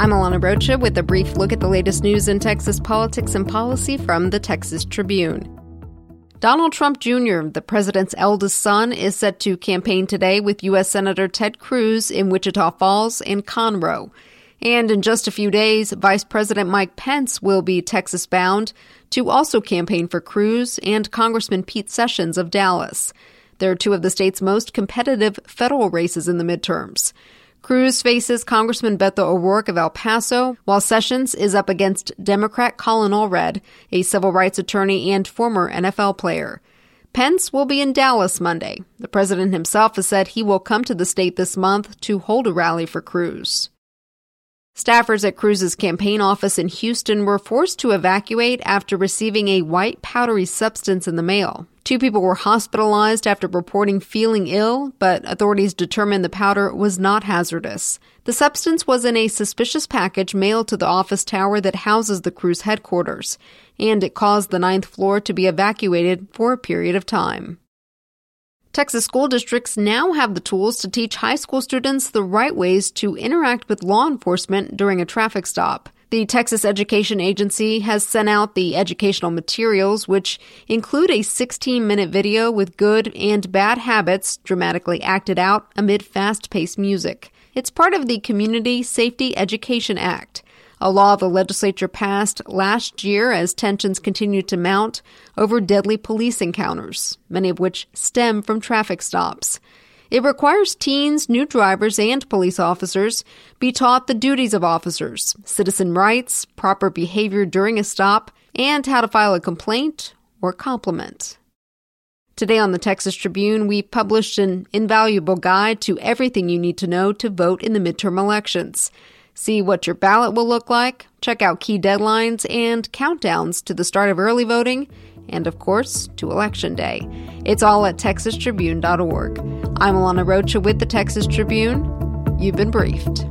I'm Alana Rocha with a brief look at the latest news in Texas politics and policy from the Texas Tribune. Donald Trump Jr., the president's eldest son, is set to campaign today with U.S. Senator Ted Cruz in Wichita Falls and Conroe. And in just a few days, Vice President Mike Pence will be Texas bound to also campaign for Cruz and Congressman Pete Sessions of Dallas. They're two of the state's most competitive federal races in the midterms. Cruz faces Congressman Beto O'Rourke of El Paso, while Sessions is up against Democrat Colin Allred, a civil rights attorney and former NFL player. Pence will be in Dallas Monday. The president himself has said he will come to the state this month to hold a rally for Cruz. Staffers at Cruz's campaign office in Houston were forced to evacuate after receiving a white powdery substance in the mail. Two people were hospitalized after reporting feeling ill, but authorities determined the powder was not hazardous. The substance was in a suspicious package mailed to the office tower that houses the Cruz headquarters, and it caused the ninth floor to be evacuated for a period of time. Texas school districts now have the tools to teach high school students the right ways to interact with law enforcement during a traffic stop. The Texas Education Agency has sent out the educational materials, which include a 16 minute video with good and bad habits dramatically acted out amid fast paced music. It's part of the Community Safety Education Act a law the legislature passed last year as tensions continue to mount over deadly police encounters, many of which stem from traffic stops. It requires teens, new drivers, and police officers be taught the duties of officers, citizen rights, proper behavior during a stop, and how to file a complaint or compliment. Today on the Texas Tribune, we published an invaluable guide to everything you need to know to vote in the midterm elections see what your ballot will look like, check out key deadlines and countdowns to the start of early voting, and of course, to Election Day. It's all at texastribune.org. I'm Alana Rocha with the Texas Tribune. You've been briefed.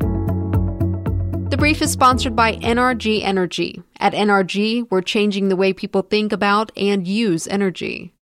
The brief is sponsored by NRG Energy. At NRG, we're changing the way people think about and use energy.